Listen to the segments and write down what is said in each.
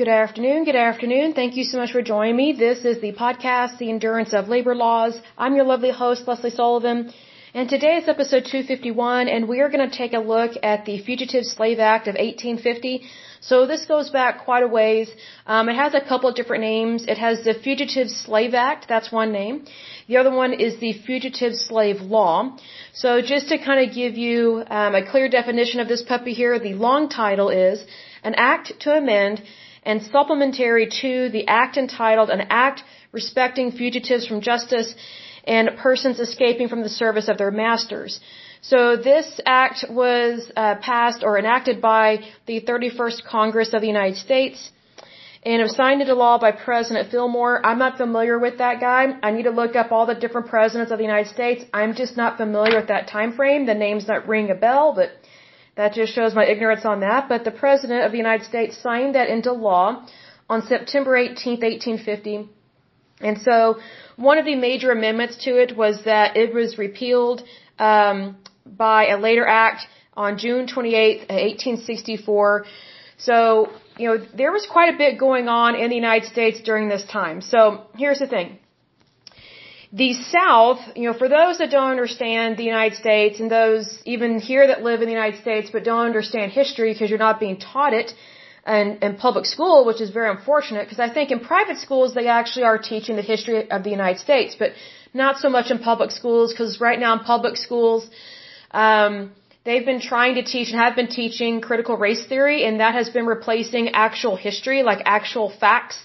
Good afternoon. Good afternoon. Thank you so much for joining me. This is the podcast, The Endurance of Labor Laws. I'm your lovely host, Lesley Sullivan. And today is episode 251, and we are going to take a look at the Fugitive Slave Act of 1850. So this goes back quite a ways. Um, it has a couple of different names. It has the Fugitive Slave Act, that's one name. The other one is the Fugitive Slave Law. So just to kind of give you um, a clear definition of this puppy here, the long title is An Act to Amend and Supplementary to the Act entitled An Act Respecting Fugitives from Justice and persons escaping from the service of their masters. So this act was uh, passed or enacted by the 31st Congress of the United States and it was signed into law by President Fillmore. I'm not familiar with that guy. I need to look up all the different presidents of the United States. I'm just not familiar with that time frame. The name's not ring a bell, but that just shows my ignorance on that. But the President of the United States signed that into law on September 18th, 1850. And so one of the major amendments to it was that it was repealed um, by a later act on June 28, 1864. So, you know, there was quite a bit going on in the United States during this time. So here's the thing. The South, you know, for those that don't understand the United States and those even here that live in the United States but don't understand history because you're not being taught it, in, in public school, which is very unfortunate because I think in private schools they actually are teaching the history of the United States, but not so much in public schools because right now in public schools, um, they've been trying to teach and have been teaching critical race theory, and that has been replacing actual history, like actual facts.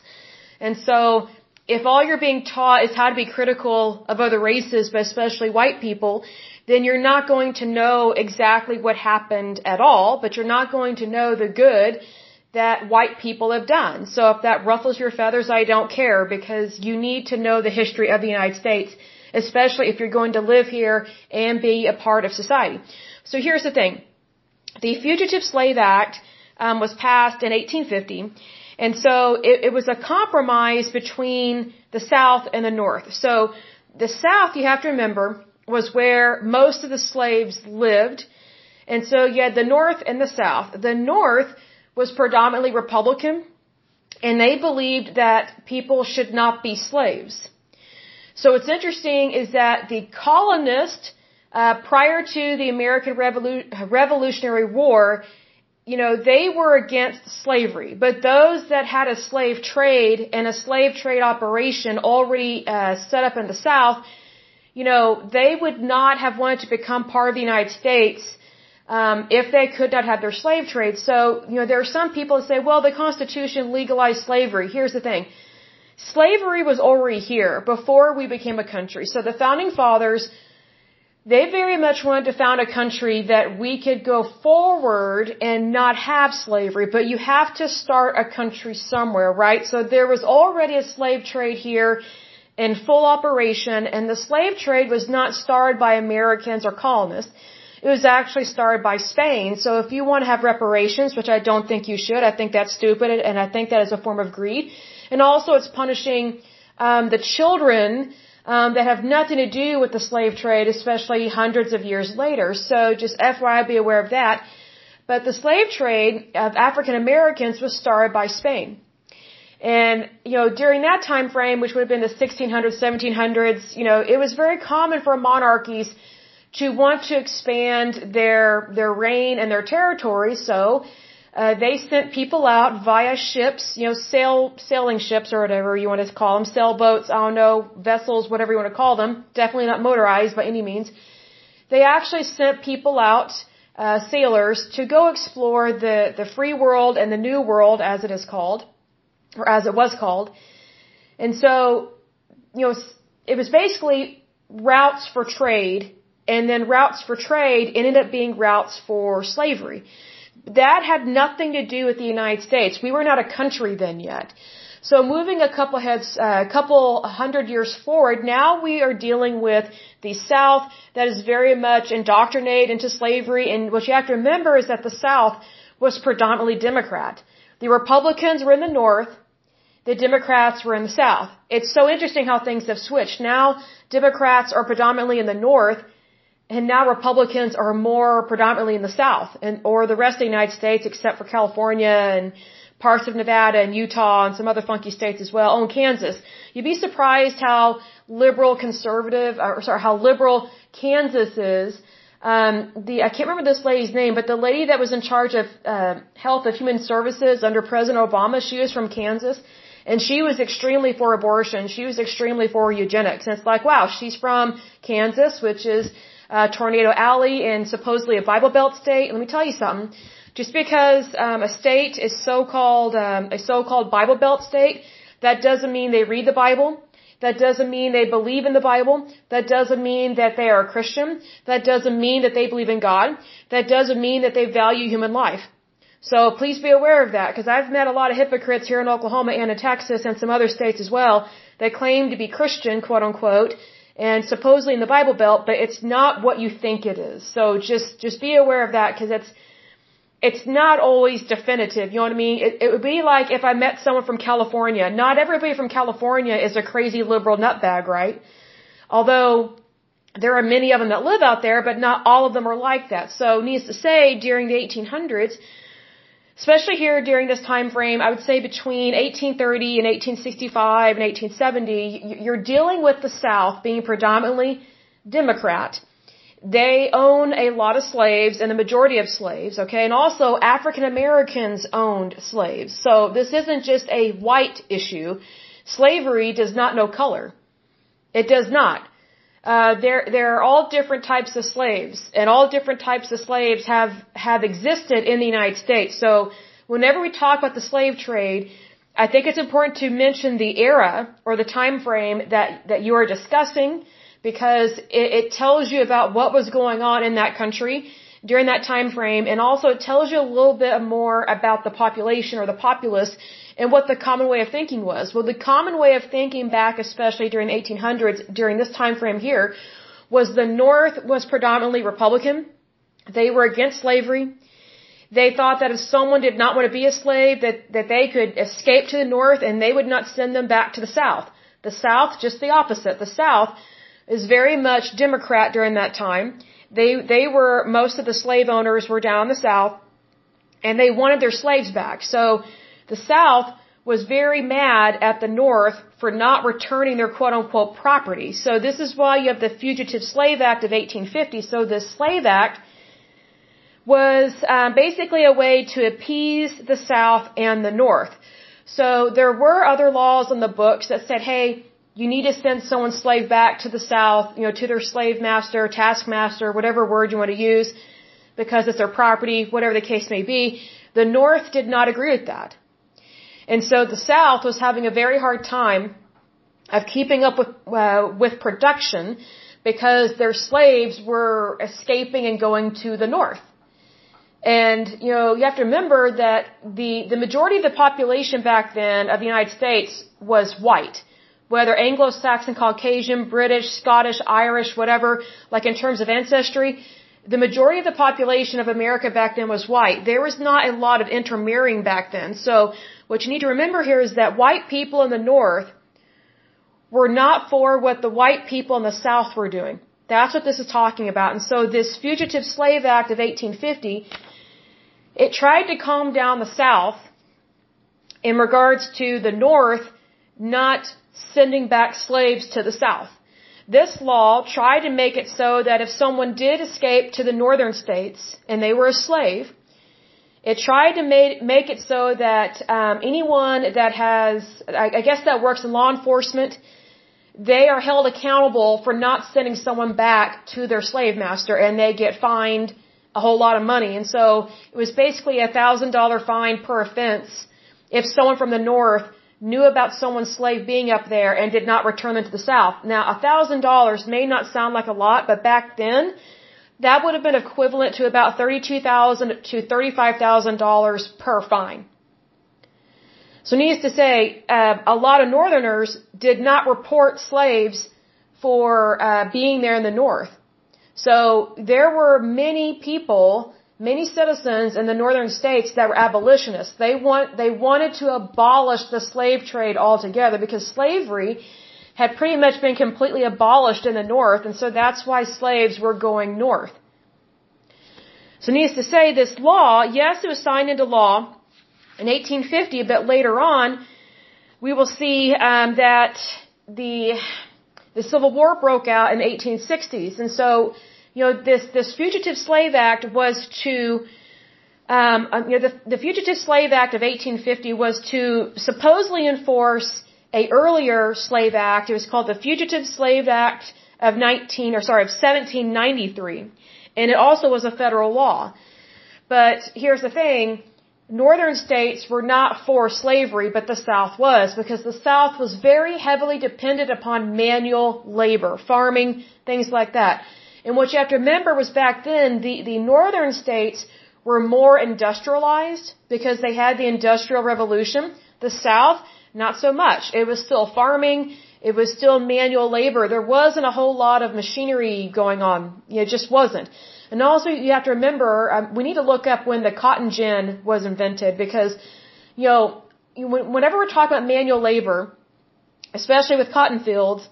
And so, if all you're being taught is how to be critical of other races, but especially white people, then you're not going to know exactly what happened at all, but you're not going to know the good that white people have done. So if that ruffles your feathers, I don't care because you need to know the history of the United States, especially if you're going to live here and be a part of society. So here's the thing. The Fugitive Slave Act um, was passed in 1850. And so it, it was a compromise between the South and the North. So the South, you have to remember, was where most of the slaves lived. And so you had the North and the South. The North was predominantly Republican, and they believed that people should not be slaves. So what's interesting is that the colonists, uh, prior to the American Revolu- Revolutionary War, you know, they were against slavery, but those that had a slave trade and a slave trade operation already uh, set up in the South, you know, they would not have wanted to become part of the United States um, if they could not have their slave trade. So, you know, there are some people that say, well, the Constitution legalized slavery. Here's the thing. Slavery was already here before we became a country. So the founding fathers, they very much wanted to found a country that we could go forward and not have slavery, but you have to start a country somewhere, right? So there was already a slave trade here in full operation, and the slave trade was not started by Americans or colonists. It was actually started by Spain. So if you want to have reparations, which I don't think you should, I think that's stupid and I think that is a form of greed. And also it's punishing um, the children um, that have nothing to do with the slave trade, especially hundreds of years later. So just FYI, be aware of that. But the slave trade of African Americans was started by Spain. And, you know, during that time frame, which would have been the 1600s, 1700s, you know, it was very common for monarchies to want to expand their their reign and their territory. So uh, they sent people out via ships, you know, sail sailing ships or whatever you want to call them, sailboats, I don't know, vessels, whatever you want to call them. Definitely not motorized by any means. They actually sent people out, uh, sailors, to go explore the the free world and the new world, as it is called, or as it was called. And so, you know, it was basically routes for trade and then routes for trade ended up being routes for slavery. That had nothing to do with the United States. We were not a country then yet. So moving a couple heads, uh, a couple hundred years forward, now we are dealing with the South that is very much indoctrinated into slavery. And what you have to remember is that the South was predominantly Democrat. The Republicans were in the North. The Democrats were in the South. It's so interesting how things have switched. Now Democrats are predominantly in the North and now Republicans are more predominantly in the South and or the rest of the United States except for California and parts of Nevada and Utah and some other funky states as well. Oh, and Kansas. You'd be surprised how liberal conservative, or sorry, how liberal Kansas is. Um, the I can't remember this lady's name, but the lady that was in charge of uh, health of human services under President Obama, she was from Kansas, and she was extremely for abortion. She was extremely for eugenics. And it's like, wow, she's from Kansas, which is uh, Tornado Alley in supposedly a Bible Belt state. Let me tell you something. Just because um, a state is so-called um, a so-called Bible Belt state, that doesn't mean they read the Bible. That doesn't mean they believe in the Bible. That doesn't mean that they are a Christian. That doesn't mean that they believe in God. That doesn't mean that they value human life. So please be aware of that because I've met a lot of hypocrites here in Oklahoma and in Texas and some other states as well that claim to be Christian, quote unquote, and supposedly in the Bible Belt, but it's not what you think it is. So just, just be aware of that because it's, it's not always definitive. You know what I mean? It, it would be like if I met someone from California. Not everybody from California is a crazy liberal nutbag, right? Although there are many of them that live out there, but not all of them are like that. So, needless to say, during the 1800s, especially here during this time frame, I would say between 1830 and 1865 and 1870, you're dealing with the South being predominantly Democrat. They own a lot of slaves and the majority of slaves, okay? And also African Americans owned slaves. So this isn't just a white issue. Slavery does not know color. It does not. Uh, there, there are all different types of slaves, and all different types of slaves have, have existed in the United States. So, whenever we talk about the slave trade, I think it's important to mention the era or the time frame that, that you are discussing because it, it tells you about what was going on in that country during that time frame and also it tells you a little bit more about the population or the populace and what the common way of thinking was. Well, the common way of thinking back, especially during the 1800s, during this time frame here, was the North was predominantly Republican. They were against slavery. They thought that if someone did not want to be a slave, that, that they could escape to the North and they would not send them back to the South. The South, just the opposite. The South is very much Democrat during that time. They, they were, most of the slave owners were down in the South and they wanted their slaves back. So, the South was very mad at the North for not returning their quote unquote property. So this is why you have the Fugitive Slave Act of 1850. So this Slave Act was um, basically a way to appease the South and the North. So there were other laws in the books that said, hey, you need to send someone's slave back to the South, you know, to their slave master, taskmaster, whatever word you want to use, because it's their property, whatever the case may be. The North did not agree with that. And so the South was having a very hard time of keeping up with, uh, with production because their slaves were escaping and going to the North. And, you know, you have to remember that the, the majority of the population back then of the United States was white. Whether Anglo-Saxon, Caucasian, British, Scottish, Irish, whatever, like in terms of ancestry, the majority of the population of America back then was white. There was not a lot of intermarrying back then. So what you need to remember here is that white people in the North were not for what the white people in the South were doing. That's what this is talking about. And so this Fugitive Slave Act of 1850, it tried to calm down the South in regards to the North not sending back slaves to the South. This law tried to make it so that if someone did escape to the northern states and they were a slave, it tried to make, make it so that um, anyone that has, I, I guess that works in law enforcement, they are held accountable for not sending someone back to their slave master and they get fined a whole lot of money. And so it was basically a thousand dollar fine per offense if someone from the north knew about someone's slave being up there and did not return them to the south. Now a thousand dollars may not sound like a lot, but back then that would have been equivalent to about 32,000 to $35,000 per fine. So needless to say, uh, a lot of Northerners did not report slaves for uh, being there in the North. So there were many people, many citizens in the northern states that were abolitionists. They want they wanted to abolish the slave trade altogether because slavery had pretty much been completely abolished in the North, and so that's why slaves were going north. So needless to say, this law, yes, it was signed into law in 1850, but later on, we will see um, that the the Civil War broke out in the 1860s, and so you know this this Fugitive Slave Act was to um, um, you know, the, the Fugitive Slave Act of 1850 was to supposedly enforce a earlier slave act. It was called the Fugitive Slave Act of 19, or sorry, of 1793. And it also was a federal law. But here's the thing, northern states were not for slavery, but the South was, because the South was very heavily dependent upon manual labor, farming, things like that. And what you have to remember was back then, the, the northern states were more industrialized because they had the industrial revolution. The South, not so much. It was still farming. It was still manual labor. There wasn't a whole lot of machinery going on. It just wasn't. And also, you have to remember, um, we need to look up when the cotton gin was invented because, you know, whenever we're talking about manual labor, especially with cotton fields,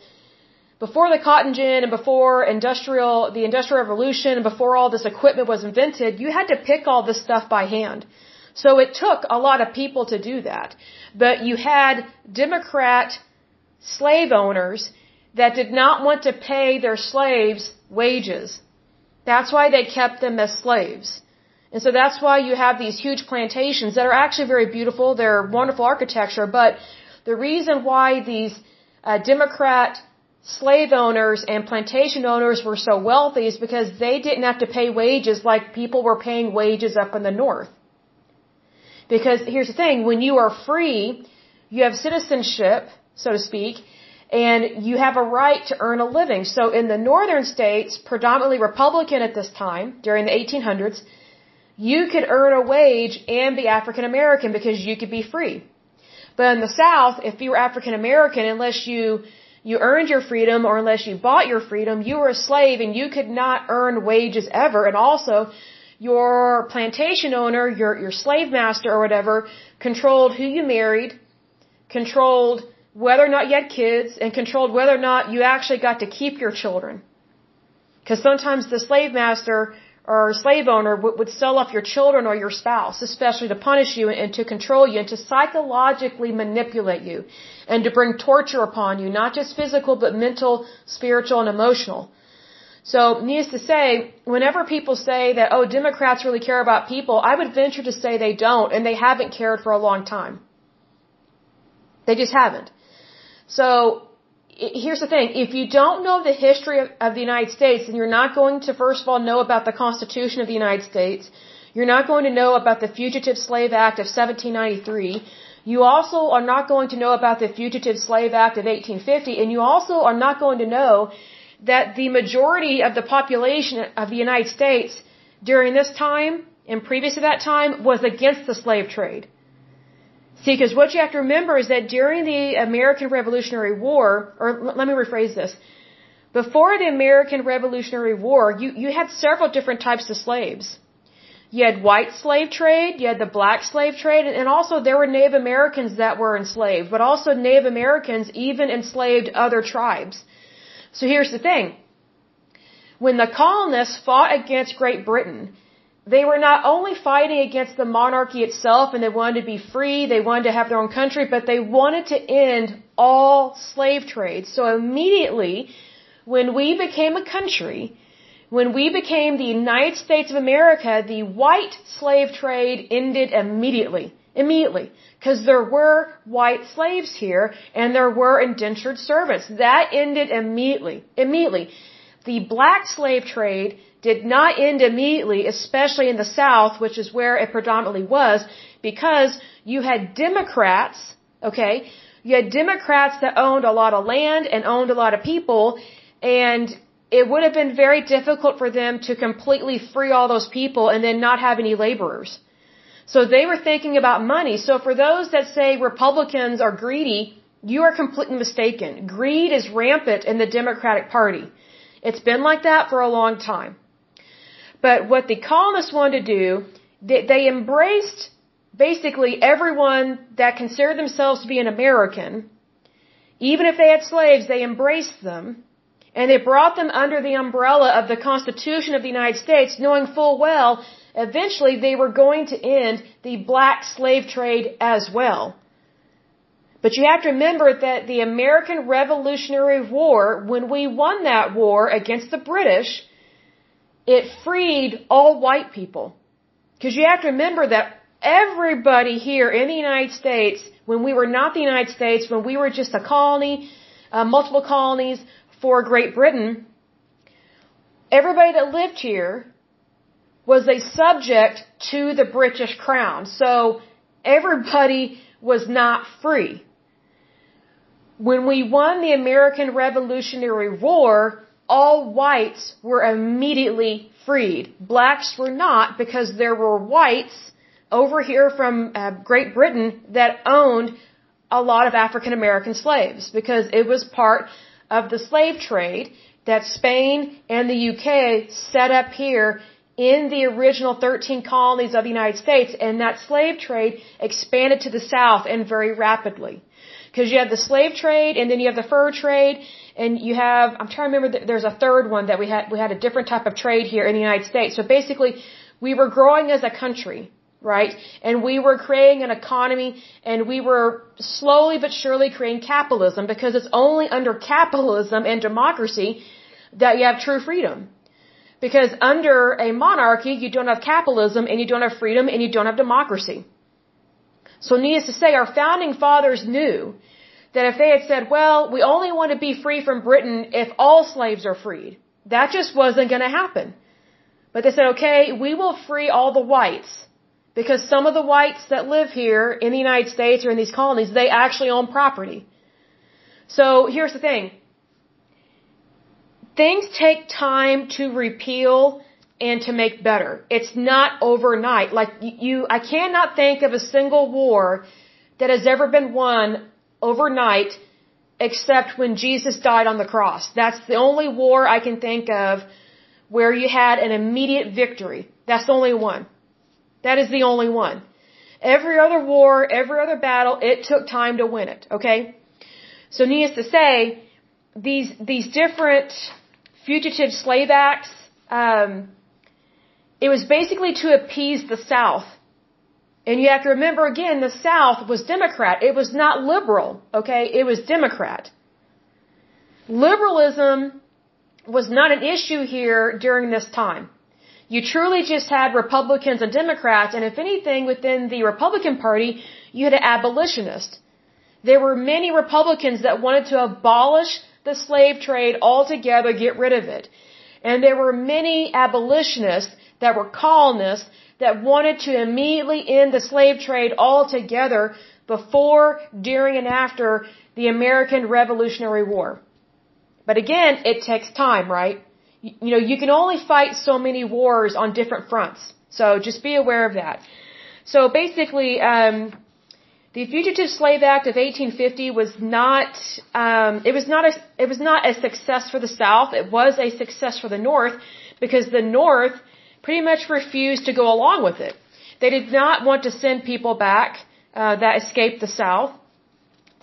before the cotton gin and before industrial, the industrial revolution and before all this equipment was invented, you had to pick all this stuff by hand. So it took a lot of people to do that. But you had Democrat slave owners that did not want to pay their slaves wages. That's why they kept them as slaves. And so that's why you have these huge plantations that are actually very beautiful. They're wonderful architecture, but the reason why these uh, Democrat slave owners and plantation owners were so wealthy is because they didn't have to pay wages like people were paying wages up in the north. Because here's the thing, when you are free, you have citizenship, so to speak, and you have a right to earn a living. So in the northern states, predominantly Republican at this time, during the 1800s, you could earn a wage and be African American because you could be free. But in the South, if you were African American, unless you you earned your freedom or unless you bought your freedom, you were a slave and you could not earn wages ever. And also, your plantation owner, your, your slave master or whatever, controlled who you married, controlled whether or not you had kids, and controlled whether or not you actually got to keep your children. Because sometimes the slave master or slave owner would, would sell off your children or your spouse, especially to punish you and to control you and to psychologically manipulate you and to bring torture upon you, not just physical, but mental, spiritual, and emotional. So, needless to say, whenever people say that, oh, Democrats really care about people, I would venture to say they don't, and they haven't cared for a long time. They just haven't. So, here's the thing. If you don't know the history of, of the United States, then you're not going to, first of all, know about the Constitution of the United States. You're not going to know about the Fugitive Slave Act of 1793. You also are not going to know about the Fugitive Slave Act of 1850, and you also are not going to know that the majority of the population of the United States during this time and previous to that time was against the slave trade. See, because what you have to remember is that during the American Revolutionary War, or let me rephrase this, before the American Revolutionary War, you, you had several different types of slaves. You had white slave trade, you had the black slave trade, and also there were Native Americans that were enslaved, but also Native Americans even enslaved other tribes. So here's the thing. When the colonists fought against Great Britain, they were not only fighting against the monarchy itself and they wanted to be free, they wanted to have their own country, but they wanted to end all slave trade. So immediately, when we became a country, when we became the United States of America, the white slave trade ended immediately. Immediately. Because there were white slaves here and there were indentured servants. That ended immediately. Immediately. The black slave trade did not end immediately, especially in the South, which is where it predominantly was, because you had Democrats, okay, you had Democrats that owned a lot of land and owned a lot of people, and it would have been very difficult for them to completely free all those people and then not have any laborers. So they were thinking about money. So for those that say Republicans are greedy, you are completely mistaken. Greed is rampant in the Democratic Party. It's been like that for a long time. But what the colonists wanted to do, they, they embraced basically everyone that considered themselves to be an American. Even if they had slaves, they embraced them. And they brought them under the umbrella of the Constitution of the United States, knowing full well eventually they were going to end the black slave trade as well. But you have to remember that the American Revolutionary War, when we won that war against the British, it freed all white people. Because you have to remember that everybody here in the United States, when we were not the United States, when we were just a colony, uh, multiple colonies for Great Britain, everybody that lived here was a subject to the British crown. So everybody was not free. When we won the American Revolutionary War, all whites were immediately freed. Blacks were not because there were whites over here from uh, Great Britain that owned a lot of African American slaves because it was part of the slave trade that Spain and the UK set up here in the original 13 colonies of the United States and that slave trade expanded to the south and very rapidly. Because you have the slave trade and then you have the fur trade and you have I'm trying to remember there's a third one that we had we had a different type of trade here in the United States. So basically we were growing as a country, right? And we were creating an economy and we were slowly but surely creating capitalism because it's only under capitalism and democracy that you have true freedom. Because under a monarchy, you don't have capitalism and you don't have freedom and you don't have democracy. So needless to say, our founding fathers knew that if they had said, well, we only want to be free from Britain if all slaves are freed, that just wasn't going to happen. But they said, okay, we will free all the whites because some of the whites that live here in the United States or in these colonies, they actually own property. So here's the thing. Things take time to repeal and to make better. It's not overnight. Like you, I cannot think of a single war that has ever been won overnight except when Jesus died on the cross. That's the only war I can think of where you had an immediate victory. That's the only one. That is the only one. Every other war, every other battle, it took time to win it, okay? So needless to say, these, these different fugitive slave acts, um, it was basically to appease the South. And you have to remember again, the South was Democrat. It was not liberal, okay? It was Democrat. Liberalism was not an issue here during this time. You truly just had Republicans and Democrats, and if anything, within the Republican Party, you had an abolitionist. There were many Republicans that wanted to abolish the slave trade altogether, get rid of it. And there were many abolitionists that were colonists that wanted to immediately end the slave trade altogether before, during, and after the American Revolutionary War. But again, it takes time, right? You, know, you can only fight so many wars on different fronts. So just be aware of that. So basically, um, the Fugitive Slave Act of 1850 was not, um, it was not a, it was not a success for the South. It was a success for the North because the North pretty much refused to go along with it. They did not want to send people back uh, that escaped the South,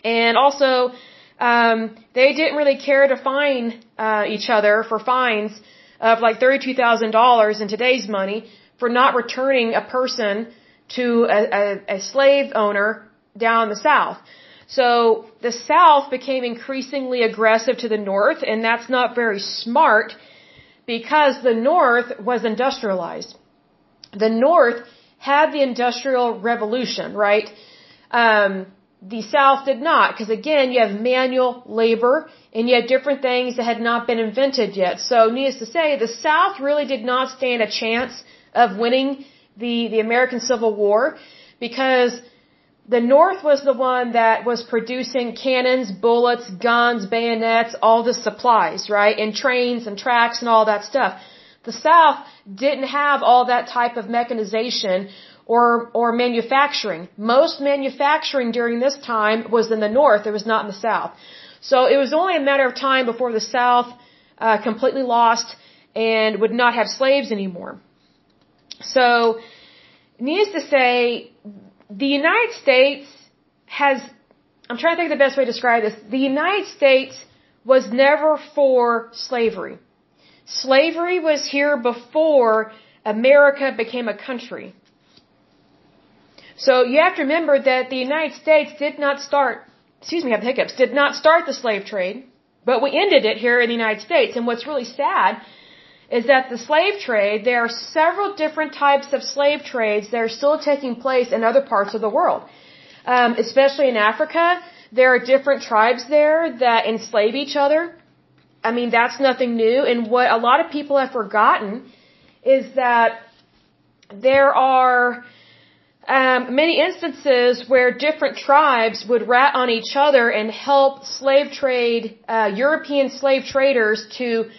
and also um, they didn't really care to fine uh, each other for fines of like thirty-two thousand dollars in today's money for not returning a person to a, a, a slave owner down the South. So the South became increasingly aggressive to the North, and that's not very smart because the North was industrialized. The North had the Industrial Revolution, right? Um, the South did not, because again, you have manual labor and you have different things that had not been invented yet. So, needless to say, the South really did not stand a chance of winning the, the American Civil War because the North was the one that was producing cannons, bullets, guns, bayonets, all the supplies, right? And trains and tracks and all that stuff. The South didn't have all that type of mechanization or, or manufacturing. Most manufacturing during this time was in the North, it was not in the South. So it was only a matter of time before the South uh, completely lost and would not have slaves anymore. So, needless to say, the United States has, I'm trying to think of the best way to describe this. The United States was never for slavery. Slavery was here before America became a country. So you have to remember that the United States did not start, excuse me, I have hiccups, did not start the slave trade, but we ended it here in the United States. And what's really sad is that the slave trade, there are several different types of slave trades that are still taking place in other parts of the world. Um, especially in Africa, there are different tribes there that enslave each other. I mean, that's nothing new. And what a lot of people have forgotten is that there are um, many instances where different tribes would rat on each other and help slave trade, uh, European slave traders to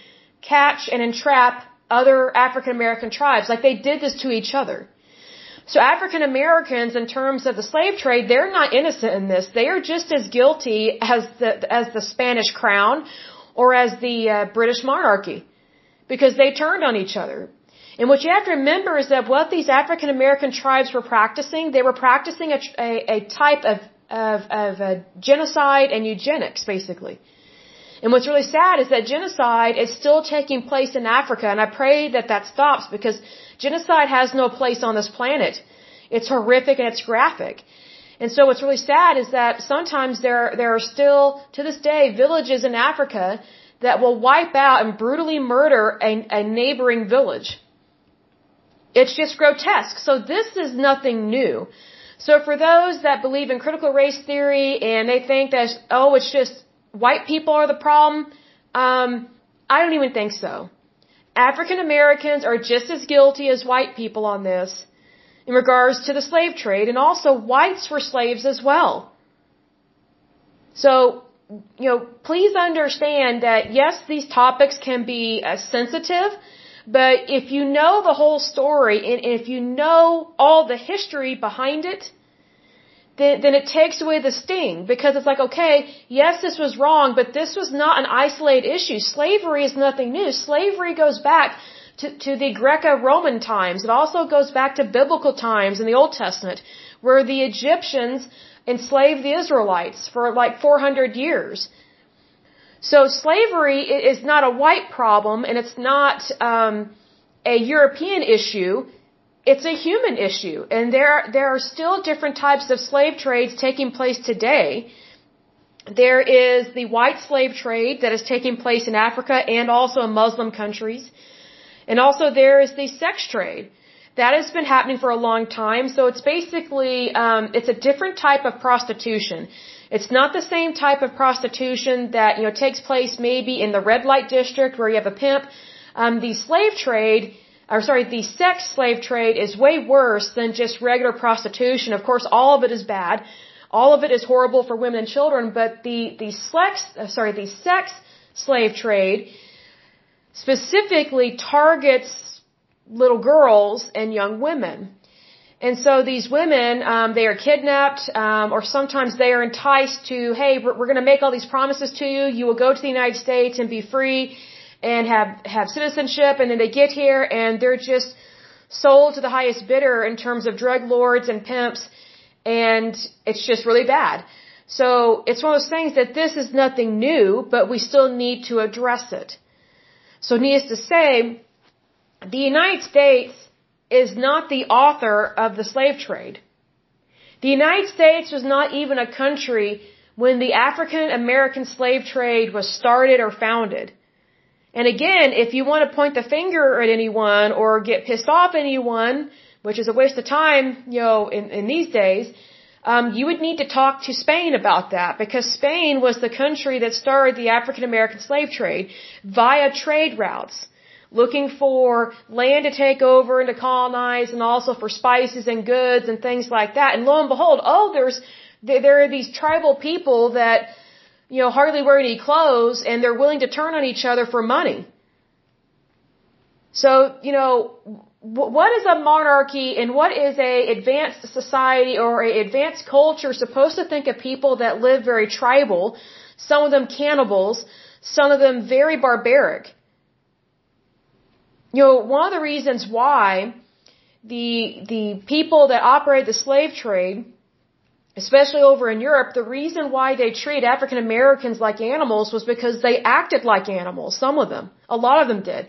catch and entrap other African American tribes. Like they did this to each other. So African Americans, in terms of the slave trade, they're not innocent in this. They are just as guilty as the as the Spanish crown or as the uh, British monarchy, because they turned on each other. And what you have to remember is that what these African American tribes were practicing, they were practicing a, a, a type of of, of uh, genocide and eugenics, basically. And what's really sad is that genocide is still taking place in Africa, and I pray that that stops because genocide has no place on this planet. It's horrific and it's graphic. And so what's really sad is that sometimes there, there are still, to this day, villages in Africa that will wipe out and brutally murder a, a neighboring village. It's just grotesque. So this is nothing new. So for those that believe in critical race theory and they think that, oh, it's just white people are the problem, um, I don't even think so. African Americans are just as guilty as white people on this in regards to the slave trade, and also whites were slaves as well. So, you know, please understand that yes, these topics can be uh, sensitive, but if you know the whole story and if you know all the history behind it, then, then it takes away the sting because it's like, okay, yes, this was wrong, but this was not an isolated issue. Slavery is nothing new. Slavery goes back to, to the Greco-Roman times. It also goes back to biblical times in the Old Testament where the Egyptians enslaved the Israelites for like 400 years. So slavery is not a white problem and it's not um, a European issue it's a human issue, and there are, there are still different types of slave trades taking place today. There is the white slave trade that is taking place in Africa and also in Muslim countries, and also there is the sex trade that has been happening for a long time. So it's basically um, it's a different type of prostitution. It's not the same type of prostitution that you know takes place maybe in the red light district where you have a pimp. Um, the slave trade or sorry, the sex slave trade is way worse than just regular prostitution. Of course, all of it is bad. All of it is horrible for women and children, but the, the sex, uh, sorry, the sex slave trade specifically targets little girls and young women. And so these women, um, they are kidnapped, um, or sometimes they are enticed to, hey, we're, we're going to make all these promises to you. You will go to the United States and be free and have have citizenship and then they get here and they're just sold to the highest bidder in terms of drug lords and pimps and it's just really bad. So it's one of those things that this is nothing new, but we still need to address it. So needless to say, the United States is not the author of the slave trade. The United States was not even a country when the African American slave trade was started or founded. And again, if you want to point the finger at anyone or get pissed off at anyone, which is a waste of time, you know, in, in these days, um, you would need to talk to Spain about that because Spain was the country that started the African American slave trade via trade routes, looking for land to take over and to colonize and also for spices and goods and things like that. And lo and behold, oh, there's, there, there are these tribal people that, you know, hardly wear any clothes and they're willing to turn on each other for money. So, you know, what is a monarchy and what is a advanced society or a advanced culture supposed to think of people that live very tribal, some of them cannibals, some of them very barbaric? You know, one of the reasons why the the people that operate the slave trade especially over in Europe, the reason why they treat African Americans like animals was because they acted like animals. Some of them. A lot of them did.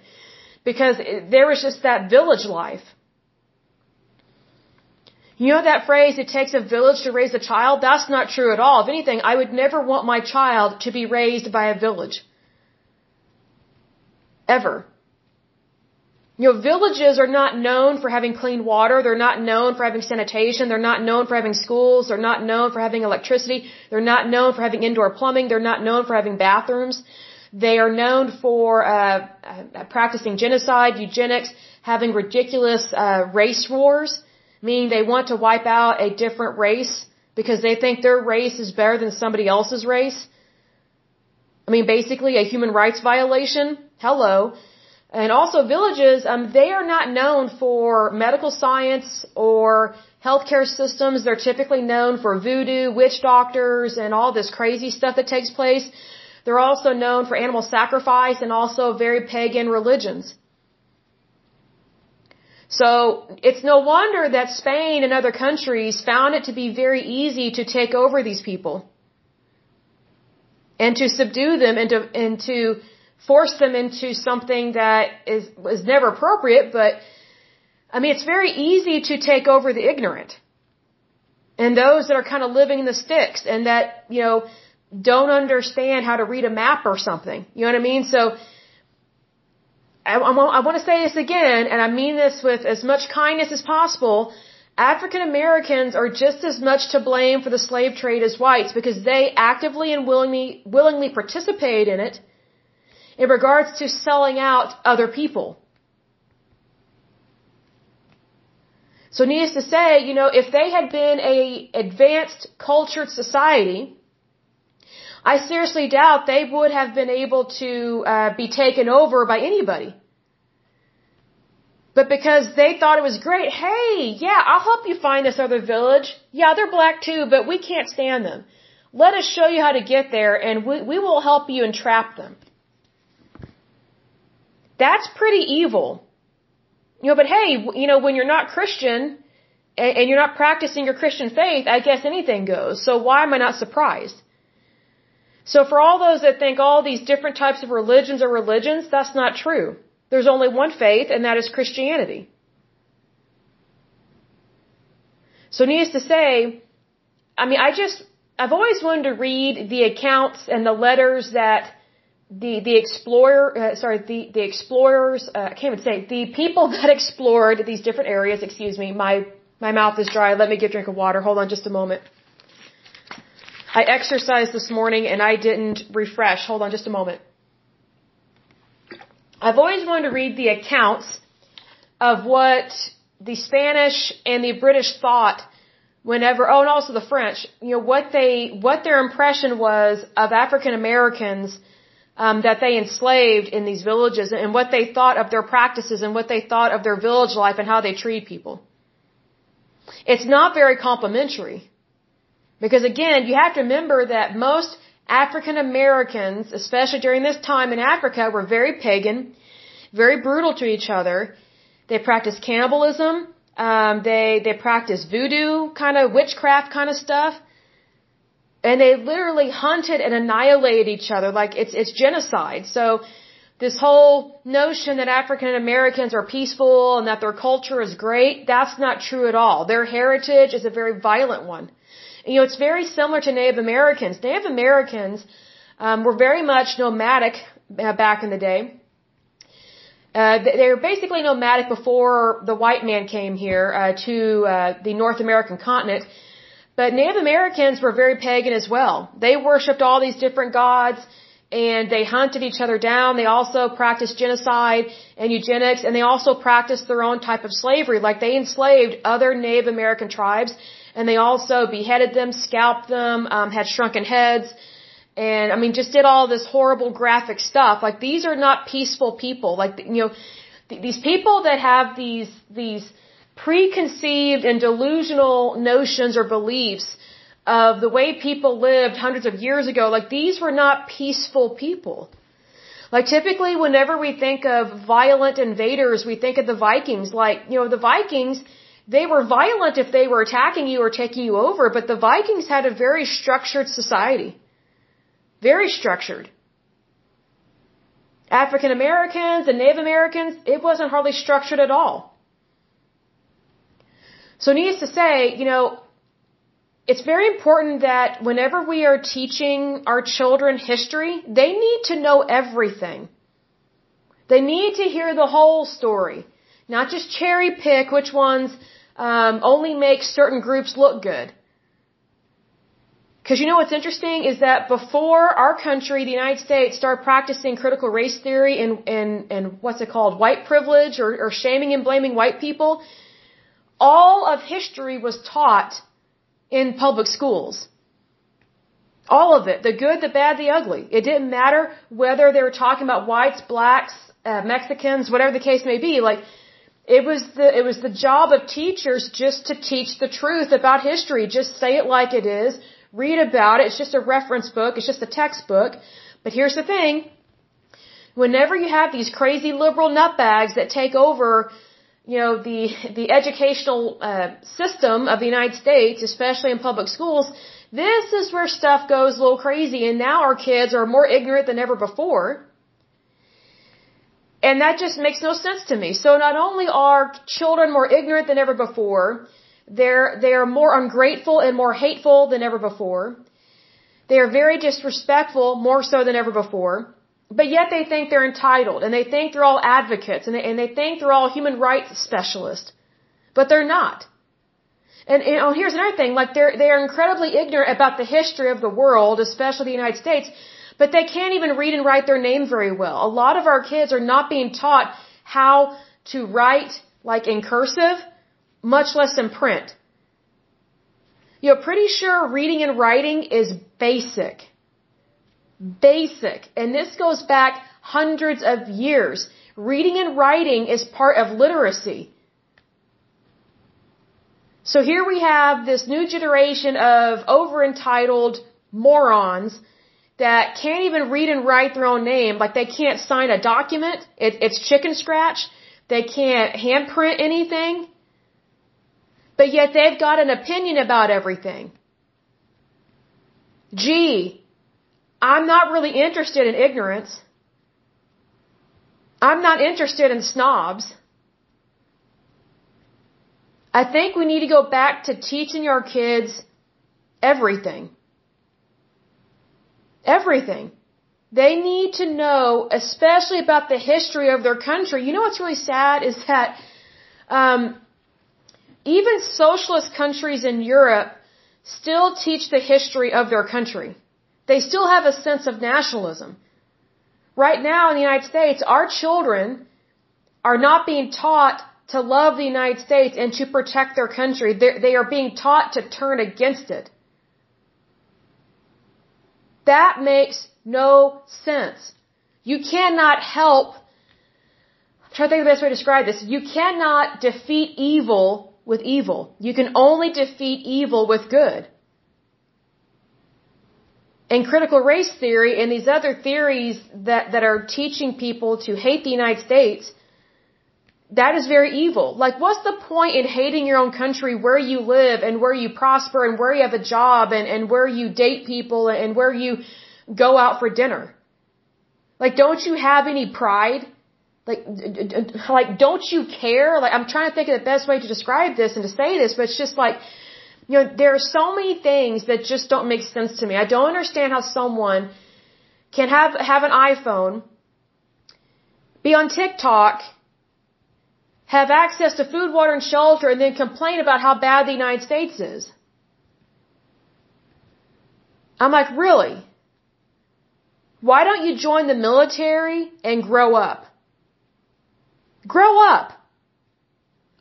because there was just that village life. You know that phrase, it takes a village to raise a child? That's not true at all. If anything, I would never want my child to be raised by a village. Ever. You know, villages are not known for having clean water. They're not known for having sanitation. They're not known for having schools. They're not known for having electricity. They're not known for having indoor plumbing. They're not known for having bathrooms. They are known for uh, uh, practicing genocide, eugenics, having ridiculous uh, race wars, meaning they want to wipe out a different race because they think their race is better than somebody else's race. I mean, basically a human rights violation. Hello. And also villages, um, they are not known for medical science or healthcare systems. They're typically known for voodoo, witch doctors, and all this crazy stuff that takes place. They're also known for animal sacrifice and also very pagan religions. So it's no wonder that Spain and other countries found it to be very easy to take over these people and to subdue them and to, and to force them into something that is was never appropriate, but I mean it's very easy to take over the ignorant. And those that are kind of living in the sticks and that, you know, don't understand how to read a map or something. You know what I mean? So I, I, want to say this again, and I mean this with as much kindness as possible. African Americans are just as much to blame for the slave trade as whites because they actively and willingly willingly participate in it in regards to selling out other people. So needless to say, you know, if they had been a advanced cultured society, I seriously doubt they would have been able to uh, be taken over by anybody. But because they thought it was great, hey, yeah, I'll help you find this other village. Yeah, they're black too, but we can't stand them. Let us show you how to get there and we, we will help you entrap them. That's pretty evil. You know, but hey, you know, when you're not Christian and, and you're not practicing your Christian faith, I guess anything goes. So why am I not surprised? So for all those that think all these different types of religions are religions, that's not true. There's only one faith, and that is Christianity. So needless to say, I mean, I just, I've always wanted to read the accounts and the letters that the the explorer uh, sorry the the explorers uh, I can't even say the people that explored these different areas excuse me my my mouth is dry. Let me get a drink of water. Hold on just a moment. I exercised this morning and I didn't refresh. Hold on just a moment. I've always wanted to read the accounts of what the Spanish and the British thought whenever oh and also the French you know what they what their impression was of African Americans um, that they enslaved in these villages and what they thought of their practices and what they thought of their village life and how they treat people. It's not very complimentary. Because again, you have to remember that most African Americans, especially during this time in Africa, were very pagan, very brutal to each other. They practiced cannibalism. Um, they they practiced voodoo kind of witchcraft kind of stuff and they literally hunted and annihilated each other. Like it's it's genocide. So this whole notion that African Americans are peaceful and that their culture is great that's not true at all. Their heritage is a very violent one. You know it's very similar to Native Americans. Native Americans um, were very much nomadic uh, back in the day. Uh, they were basically nomadic before the white man came here uh, to uh, the North American continent but Native Americans were very pagan as well. They worshipped all these different gods and they hunted each other down. They also practiced genocide and eugenics and they also practiced their own type of slavery. Like they enslaved other Native American tribes and they also beheaded them, scalped them, um, had shrunken heads and I mean just did all this horrible graphic stuff. Like these are not peaceful people. Like you know th- these people that have these these preconceived and delusional notions or beliefs of the way people lived hundreds of years ago, like these were not peaceful people. Like typically whenever we think of violent invaders, we think of the Vikings. Like, you know, the Vikings, they were violent if they were attacking you or taking you over, but the Vikings had a very structured society. Very structured. African Americans and Native Americans, it wasn't hardly structured at all. So needless to say, you know, it's very important that whenever we are teaching our children history, they need to know everything. They need to hear the whole story, not just cherry pick which ones um, only make certain groups look good. Because you know what's interesting is that before our country, the United States, started practicing critical race theory and and and what's it called, white privilege or, or shaming and blaming white people, all of history was taught in public schools. All of it, the good, the bad, the ugly. It didn't matter whether they were talking about whites, blacks, uh, Mexicans, whatever the case may be. Like it was the it was the job of teachers just to teach the truth about history. Just say it like it is read about it. It's just a reference book. It's just a textbook. But here's the thing. Whenever you have these crazy liberal nutbags that take over, you know, the, the educational uh, system of the United States, especially in public schools, this is where stuff goes a little crazy. And now our kids are more ignorant than ever before. And that just makes no sense to me. So not only are children more ignorant than ever before, they're, they are more ungrateful and more hateful than ever before. They are very disrespectful, more so than ever before. But yet they think they're entitled and they think they're all advocates and they, and they think they're all human rights specialists. But they're not. And, and oh, here's another thing, like they're, they're incredibly ignorant about the history of the world, especially the United States, but they can't even read and write their name very well. A lot of our kids are not being taught how to write like in cursive much less in print. You're pretty sure reading and writing is basic. Basic. And this goes back hundreds of years. Reading and writing is part of literacy. So here we have this new generation of over entitled morons that can't even read and write their own name. Like they can't sign a document. It, it's chicken scratch. They can't handprint anything but yet they've got an opinion about everything. Gee, I'm not really interested in ignorance. I'm not interested in snobs. I think we need to go back to teaching our kids everything. Everything. They need to know, especially about the history of their country. You know what's really sad is that um, even socialist countries in Europe still teach the history of their country. They still have a sense of nationalism. Right now in the United States, our children are not being taught to love the United States and to protect their country. They're, they are being taught to turn against it. That makes no sense. You cannot help, I'm trying to think of the best way to describe this. You cannot defeat evil with evil. You can only defeat evil with good. And critical race theory and these other theories that, that are teaching people to hate the United States, that is very evil. Like, what's the point in hating your own country where you live and where you prosper and where you have a job and, and where you date people and where you go out for dinner? Like, don't you have any pride? like like don't you care like i'm trying to think of the best way to describe this and to say this but it's just like you know there are so many things that just don't make sense to me. I don't understand how someone can have have an iphone be on tiktok have access to food water and shelter and then complain about how bad the united states is. I'm like really? Why don't you join the military and grow up? Grow up.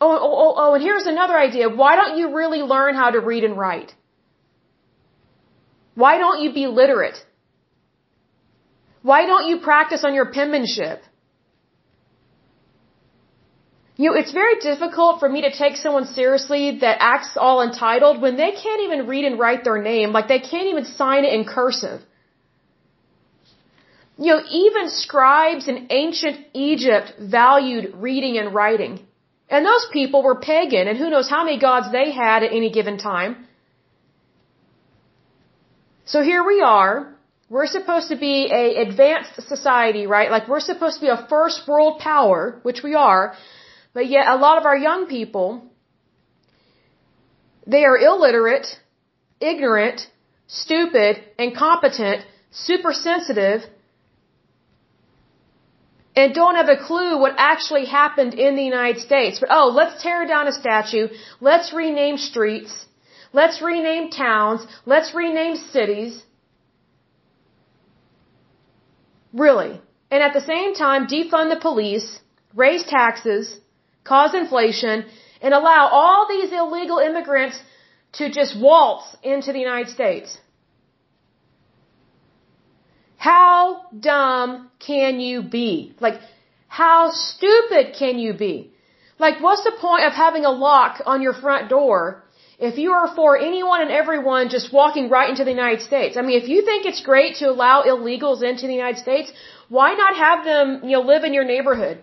Oh, oh, oh, oh, and here's another idea. Why don't you really learn how to read and write? Why don't you be literate? Why don't you practice on your penmanship? You know, it's very difficult for me to take someone seriously that acts all entitled when they can't even read and write their name. Like they can't even sign it in cursive. You know, even scribes in ancient Egypt valued reading and writing. And those people were pagan, and who knows how many gods they had at any given time. So here we are. we're supposed to be a advanced society, right? Like we're supposed to be a first world power, which we are, but yet a lot of our young people, they are illiterate, ignorant, stupid, incompetent, super sensitive, and don't have a clue what actually happened in the United States. But oh, let's tear down a statue, let's rename streets, let's rename towns, let's rename cities. Really. And at the same time, defund the police, raise taxes, cause inflation, and allow all these illegal immigrants to just waltz into the United States. How dumb can you be? Like, how stupid can you be? Like, what's the point of having a lock on your front door if you are for anyone and everyone just walking right into the United States. I mean, if you think it's great to allow illegals into the United States, why not have them, you know, live in your neighborhood?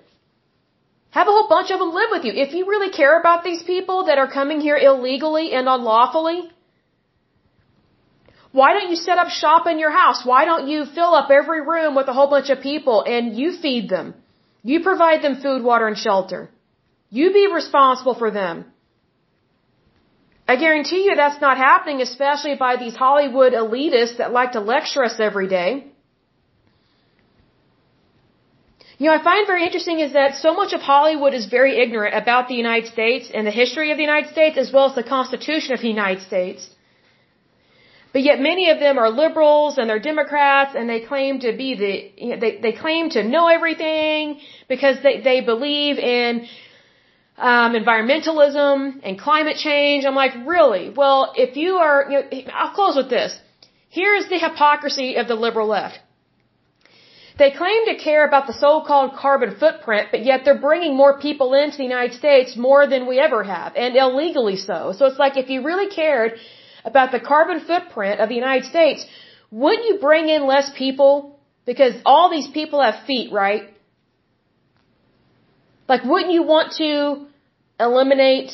Have a whole bunch of them live with you. If you really care about these people that are coming here illegally and unlawfully, why don't you set up shop in your house? Why don't you fill up every room with a whole bunch of people and you feed them? You provide them food, water, and shelter. You be responsible for them. I guarantee you that's not happening, especially by these Hollywood elitists that like to lecture us every day. You know, I find very interesting is that so much of Hollywood is very ignorant about the United States and the history of the United States as well as the Constitution of the United States. But yet many of them are liberals and they're Democrats and they claim to be the, they, they claim to know everything because they, they believe in um, environmentalism and climate change. I'm like, really? Well, if you are, you know, I'll close with this. Here's the hypocrisy of the liberal left. They claim to care about the so-called carbon footprint, but yet they're bringing more people into the United States more than we ever have, and illegally so. So it's like if you really cared about the carbon footprint of the United States, wouldn't you bring in less people? Because all these people have feet, right? Like, wouldn't you want to eliminate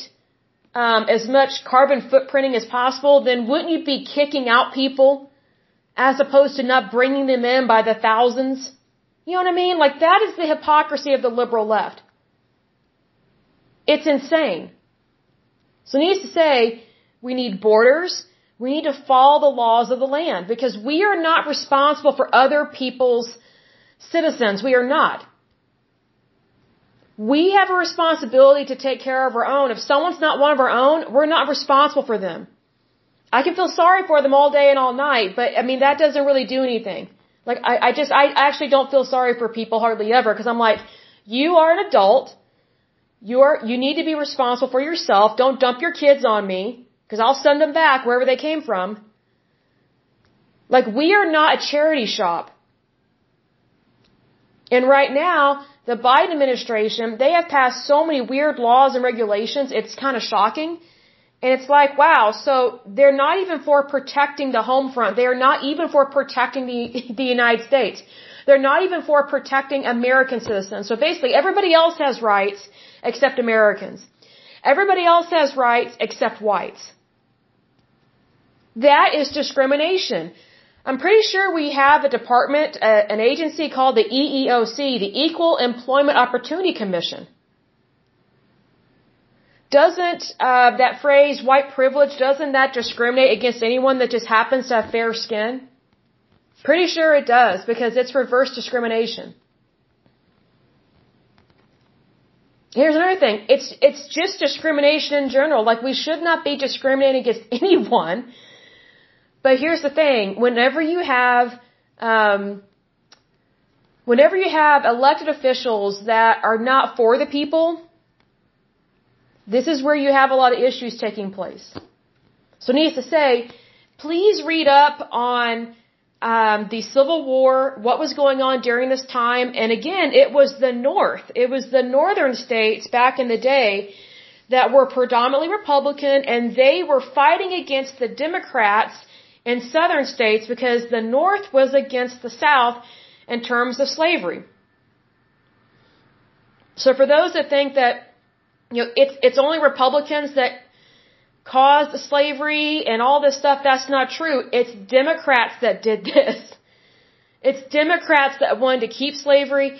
um, as much carbon footprinting as possible, then wouldn't you be kicking out people as opposed to not bringing them in by the thousands? You know what I mean? Like that is the hypocrisy of the liberal left. It's insane. So needs to say, we need borders. We need to follow the laws of the land because we are not responsible for other people's citizens. We are not. We have a responsibility to take care of our own. If someone's not one of our own, we're not responsible for them. I can feel sorry for them all day and all night, but I mean, that doesn't really do anything. Like, I, I just, I actually don't feel sorry for people hardly ever because I'm like, you are an adult. You're, you need to be responsible for yourself. Don't dump your kids on me because I'll send them back wherever they came from. Like, we are not a charity shop. And right now, the Biden administration, they have passed so many weird laws and regulations, it's kind of shocking. And it's like, wow, so they're not even for protecting the home front. They are not even for protecting the, the United States. They're not even for protecting American citizens. So basically, everybody else has rights except Americans. Everybody else has rights except whites. That is discrimination. I'm pretty sure we have a department, uh, an agency called the EEOC, the Equal Employment Opportunity Commission. Doesn't uh, that phrase "white privilege" doesn't that discriminate against anyone that just happens to have fair skin? Pretty sure it does because it's reverse discrimination. Here's another thing. It's it's just discrimination in general. Like we should not be discriminating against anyone but here's the thing: whenever you have, um, whenever you have elected officials that are not for the people, this is where you have a lot of issues taking place. So, needless to say, please read up on um, the Civil War, what was going on during this time, and again, it was the North, it was the northern states back in the day that were predominantly Republican, and they were fighting against the Democrats in southern states because the North was against the South in terms of slavery. So for those that think that you know it's it's only Republicans that caused slavery and all this stuff, that's not true. It's Democrats that did this. It's Democrats that wanted to keep slavery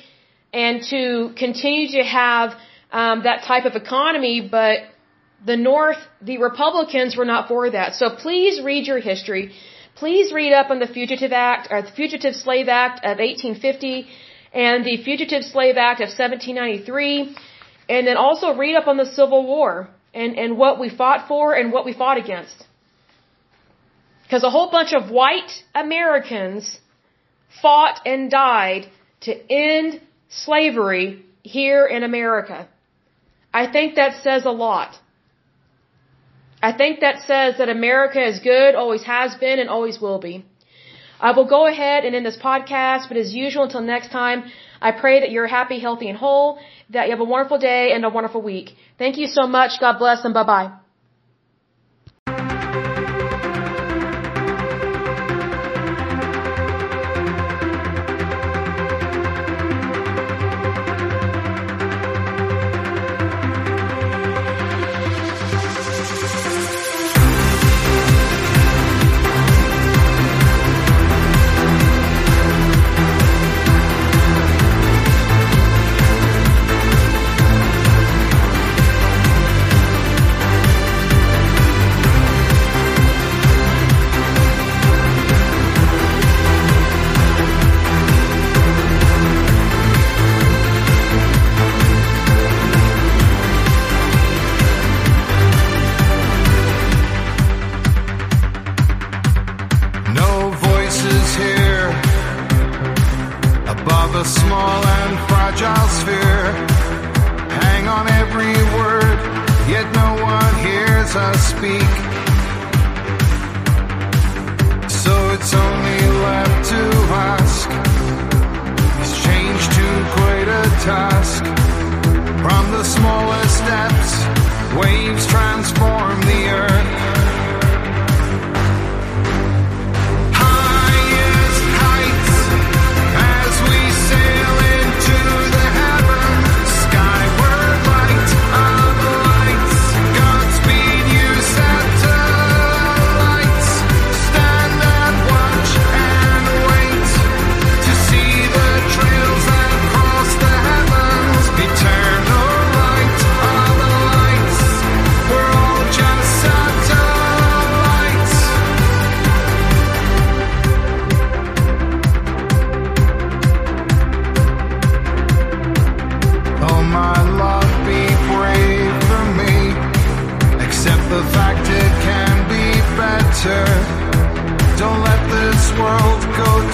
and to continue to have um, that type of economy, but the North, the Republicans were not for that. So please read your history. Please read up on the Fugitive Act, or the Fugitive Slave Act of 1850 and the Fugitive Slave Act of 1793, and then also read up on the Civil War and, and what we fought for and what we fought against. Because a whole bunch of white Americans fought and died to end slavery here in America. I think that says a lot. I think that says that America is good, always has been, and always will be. I will go ahead and end this podcast, but as usual, until next time, I pray that you're happy, healthy, and whole, that you have a wonderful day and a wonderful week. Thank you so much. God bless and bye bye. Speak. So it's only left to ask Is change too great a task? From the smallest steps, waves transform the earth.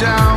down.